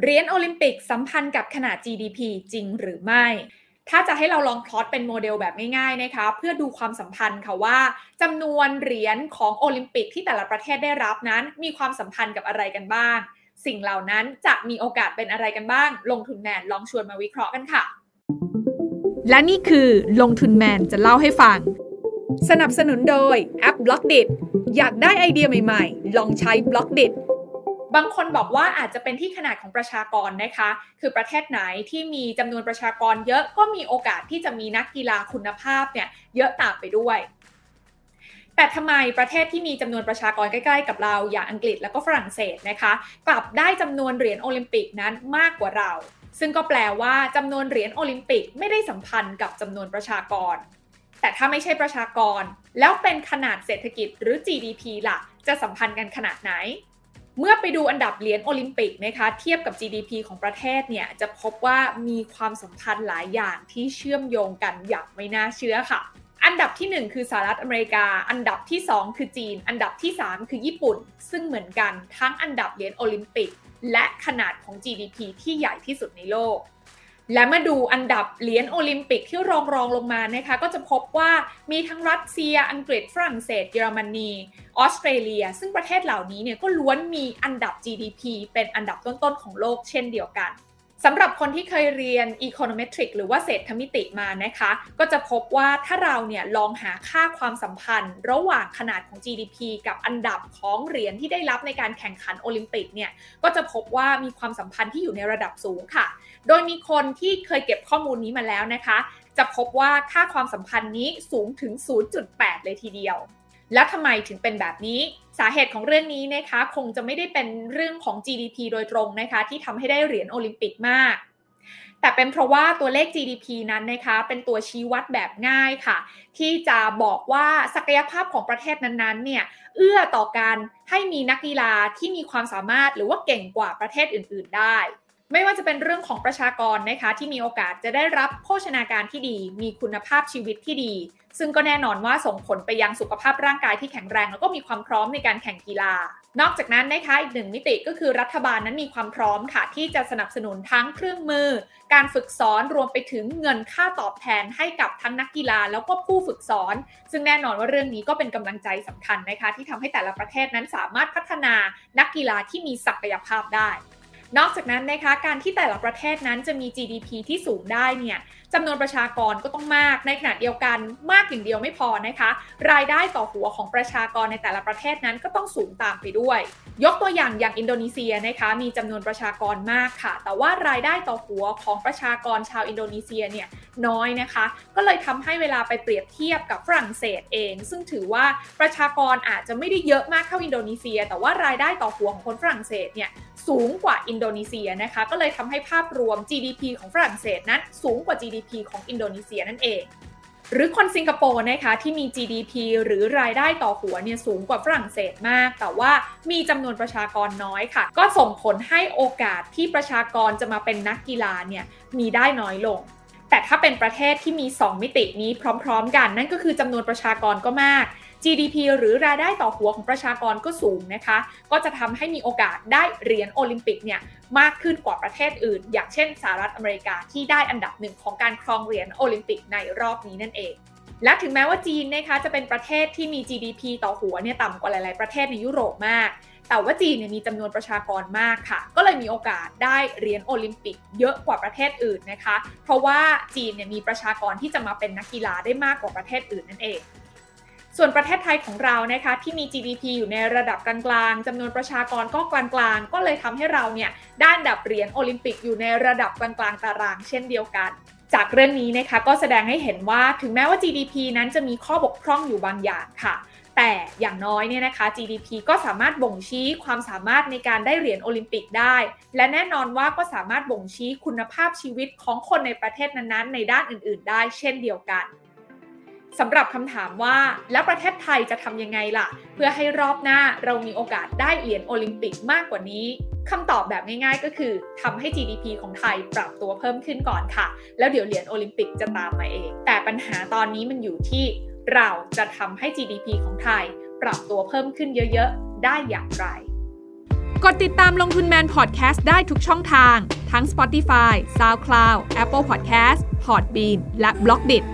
เหรียญโอลิมปิกสัมพันธ์กับขนาด GDP จริงหรือไม่ ถ้าจะให้เราลองพลอตเป็นโมเดลแบบง่ายๆนะคะเพื่อดูความสัมพันธ์ค่ะว่าจำนวนเหรียญของโอลิมปิกที่แต่ละประเทศได้รับนั้น มีความสัมพันธ์กับอะไรกันบ้าง สิ่งเหล่านั้นจะมีโอกาสเป็นอะไรกันบ้าง ลงทุนแมนลองชวนมาวิเคราะห์กันค่ะ และนี่คือลงทุนแมนจะเล่าให้ฟัง สนับสนุนโดยแอป Blockdit อยากได้ไอเดียใหม่ ๆ ลองใช้ Blockdit บางคนบอกว่าอาจจะเป็นที่ขนาดของประชากรนะคะ คือประเทศไหนที่มีจำนวนประชากรเยอะก็มีโอกาสที่จะมีนักกีฬาคุณภาพเนี่ยเยอะตามไปด้วย แต่ทำไมประเทศที่มีจำนวนประชากรใกล้ๆ กับเราอย่างอังกฤษแล้วก็ฝรั่งเศสนะคะ กลับได้จำนวนเหรียญโอลิมปิกนั้นมากกว่าเรา ซึ่งก็แปลว่าจำนวนเหรียญโอลิมปิกไม่ได้สัมพันธ์กับจำนวนประชากร แต่ถ้าไม่ใช่ประชากร แล้วเป็นขนาดเศรษฐกิจหรือ GDP ล่ะ จะสัมพันธ์กันขนาดไหน เมื่อไปดูอันดับเหรียญโอลิมปิกนะคะเทียบกับ GDP ของประเทศเนี่ยจะพบว่ามีความสำคัญหลายอย่างที่เชื่อมโยงกันอย่างไม่น่าเชื่อค่ะ อันดับที่ 1 คือสหรัฐอเมริกา อันดับที่ 2 คือจีน อันดับที่ 3 คือญี่ปุ่น ซึ่งเหมือนกันทั้งอันดับเหรียญโอลิมปิก และขนาดของ GDP ที่ใหญ่ที่สุดในโลก และมาดูอันดับเหรียญโอลิมปิกที่รองรองลงมานะคะก็จะพบว่ามีทั้งรัสเซียอังกฤษฝรั่งเศส เยอรมนีออสเตรเลีย ซึ่งประเทศเหล่านี้เนี่ยก็ล้วนมีอันดับ GDP เป็นอันดับต้นๆของโลกเช่นเดียวกัน สำหรับคนที่เคยเรียน econometric หรือว่าเศรษฐมิติมานะคะ ก็จะพบว่าถ้าเราเนี่ยลองหาค่าความสัมพันธ์ ระหว่างขนาดของ GDP กับอันดับของเหรียญที่ได้รับในการแข่งขันโอลิมปิกเนี่ย ก็จะพบว่ามีความสัมพันธ์ที่อยู่ในระดับสูงค่ะ โดยมีคนที่เคยเก็บข้อมูลนี้มาแล้วนะคะ จะพบว่าค่าความสัมพันธ์นี้สูงถึง 0.8 เลยทีเดียว แล้วทำไมถึงเป็นแบบนี้ สาเหตุของเรื่องนี้นะคะคงจะไม่ได้เป็นเรื่องของ GDP โดยตรงนะคะ ที่ทำให้ได้เหรียญโอลิมปิกมาก แต่เป็นเพราะว่าตัวเลข GDP นั้นนะคะ เป็นตัวชี้วัดแบบง่ายค่ะ ที่จะบอกว่าศักยภาพของประเทศนั้นๆเนี่ยเอื้อต่อการให้มีนักกีฬาที่มีความสามารถหรือว่าเก่งกว่าประเทศอื่น ๆ ได้ ไม่ว่าจะเป็นเรื่องของประชากรนะคะที่มีโอกาสจะได้รับโภชนาการที่ดี มีคุณภาพชีวิตที่ดี ซึ่งก็แน่นอนว่าส่งผลไปยังสุขภาพร่างกายที่แข็งแรง แล้วก็มีความพร้อมในการแข่งกีฬา นอกจากนั้นนะคะอีกหนึ่งมิติก็คือรัฐบาลนั้นมีความพร้อมค่ะ ที่จะสนับสนุนทั้งเครื่องมือ การฝึกสอนรวมไปถึงเงินค่าตอบแทนให้กับทั้งนักกีฬา แล้วก็ผู้ฝึกสอน ซึ่งแน่นอนว่าเรื่องนี้ก็เป็นกำลังใจสำคัญนะคะ ที่ทำให้แต่ละประเทศนั้นสามารถพัฒนานักกีฬาที่มีศักยภาพได้ นอกจากนั้นนะคะการที่แต่ละประเทศนั้นจะมี GDP ที่สูงได้เนี่ยจำนวนประชากรก็ต้องมาก ในขณะเดียวกันมากอย่างเดียวไม่พอนะคะ รายได้ต่อหัวของประชากรในแต่ละประเทศนั้นก็ต้องสูงตามไปด้วย ยกตัวอย่างอย่างอินโดนีเซียนะคะมีจำนวนประชากรมากค่ะ แต่ว่ารายได้ต่อหัวของประชากรชาวอินโดนีเซียเนี่ยน้อยนะคะ ก็เลยทำให้เวลาไปเปรียบเทียบกับฝรั่งเศสเอง ซึ่งถือว่าประชากรอาจจะไม่ได้เยอะมากเท่าอินโดนีเซีย แต่ว่ารายได้ต่อหัวของคนฝรั่งเศสเนี่ยสูงกว่าอินโดนีเซียนะคะก็เลยทำให้ภาพรวม GDP ของฝรั่งเศสนั้นสูงกว่า GDP ของอินโดนีเซียนั่นเอง หรือคนสิงคโปร์นะคะที่มี GDP หรือรายได้ต่อหัวเนี่ยสูงกว่าฝรั่งเศสมาก แต่ว่ามีจำนวนประชากรน้อยค่ะ ก็ส่งผลให้โอกาสที่ประชากรจะมาเป็นนักกีฬาเนี่ยมีได้น้อยลง แต่ถ้าเป็นประเทศที่มี 2 มิตินี้พร้อมๆ กัน นั่นก็คือจำนวนประชากรก็มาก GDP หรือรายได้ต่อหัวของประชากรก็สูงนะคะ ก็จะทำให้มีโอกาสได้เหรียญโอลิมปิกเนี่ยมากขึ้นกว่าประเทศอื่น อย่างเช่นสหรัฐอเมริกาที่ได้อันดับหนึ่งของการครองเหรียญโอลิมปิกในรอบนี้นั่นเอง และถึงแม้ว่าจีนนะคะจะเป็นประเทศที่มี GDP ต่อหัวเนี่ยต่ำกว่าหลาย ๆ ประเทศในยุโรปมาก แต่ว่าจีนเนี่ยมีจำนวนประชากรมากค่ะ ก็เลยมีโอกาสได้เหรียญโอลิมปิกเยอะกว่าประเทศอื่นนะคะ เพราะว่าจีนเนี่ยมีประชากรที่จะมาเป็นนักกีฬาได้มากกว่าประเทศอื่นนั่นเอง ส่วนประเทศไทยของเรานะคะที่มี GDP อยู่ในระดับกลางๆจำนวนประชากรก็กลางๆ ก็เลยทำให้เราเนี่ยด้านดับเหรียญโอลิมปิกอยู่ในระดับกลางๆตาราง เช่นเดียวกันจากเรื่องนี้นะคะก็แสดงให้เห็นว่าถึงแม้ว่า GDP นั้นจะมีข้อบกพร่องอยู่บางอย่างค่ะ แต่อย่างน้อยเนี่ยนะคะ GDP ก็สามารถบ่งชี้ความสามารถในการได้เหรียญโอลิมปิกได้ และแน่นอนว่าก็สามารถบ่งชี้คุณภาพชีวิตของคนในประเทศนั้นๆ ในด้านอื่น ๆ ได้เช่นเดียวกันสำหรับคำถามว่าแล้วประเทศไทยจะทำยังไงล่ะ เพื่อให้รอบหน้าเรามีโอกาสได้เหรียญโอลิมปิกมากกว่านี้คำตอบแบบง่ายๆ ก็คือทำให้ GDP ของไทยปรับตัวเพิ่มขึ้นก่อนค่ะ แล้วเดี๋ยวเหรียญโอลิมปิกจะตามมาเอง แต่ปัญหาตอนนี้มันอยู่ที่ เราจะทำให้ GDP ของไทย ปรับตัวเพิ่มขึ้นเยอะๆ ได้อย่างไร กดติดตามลงทุนแมนพอดแคสต์ได้ทุกช่องทาง ทั้ง Spotify, SoundCloud, Apple Podcast, Podbean และ Blogdit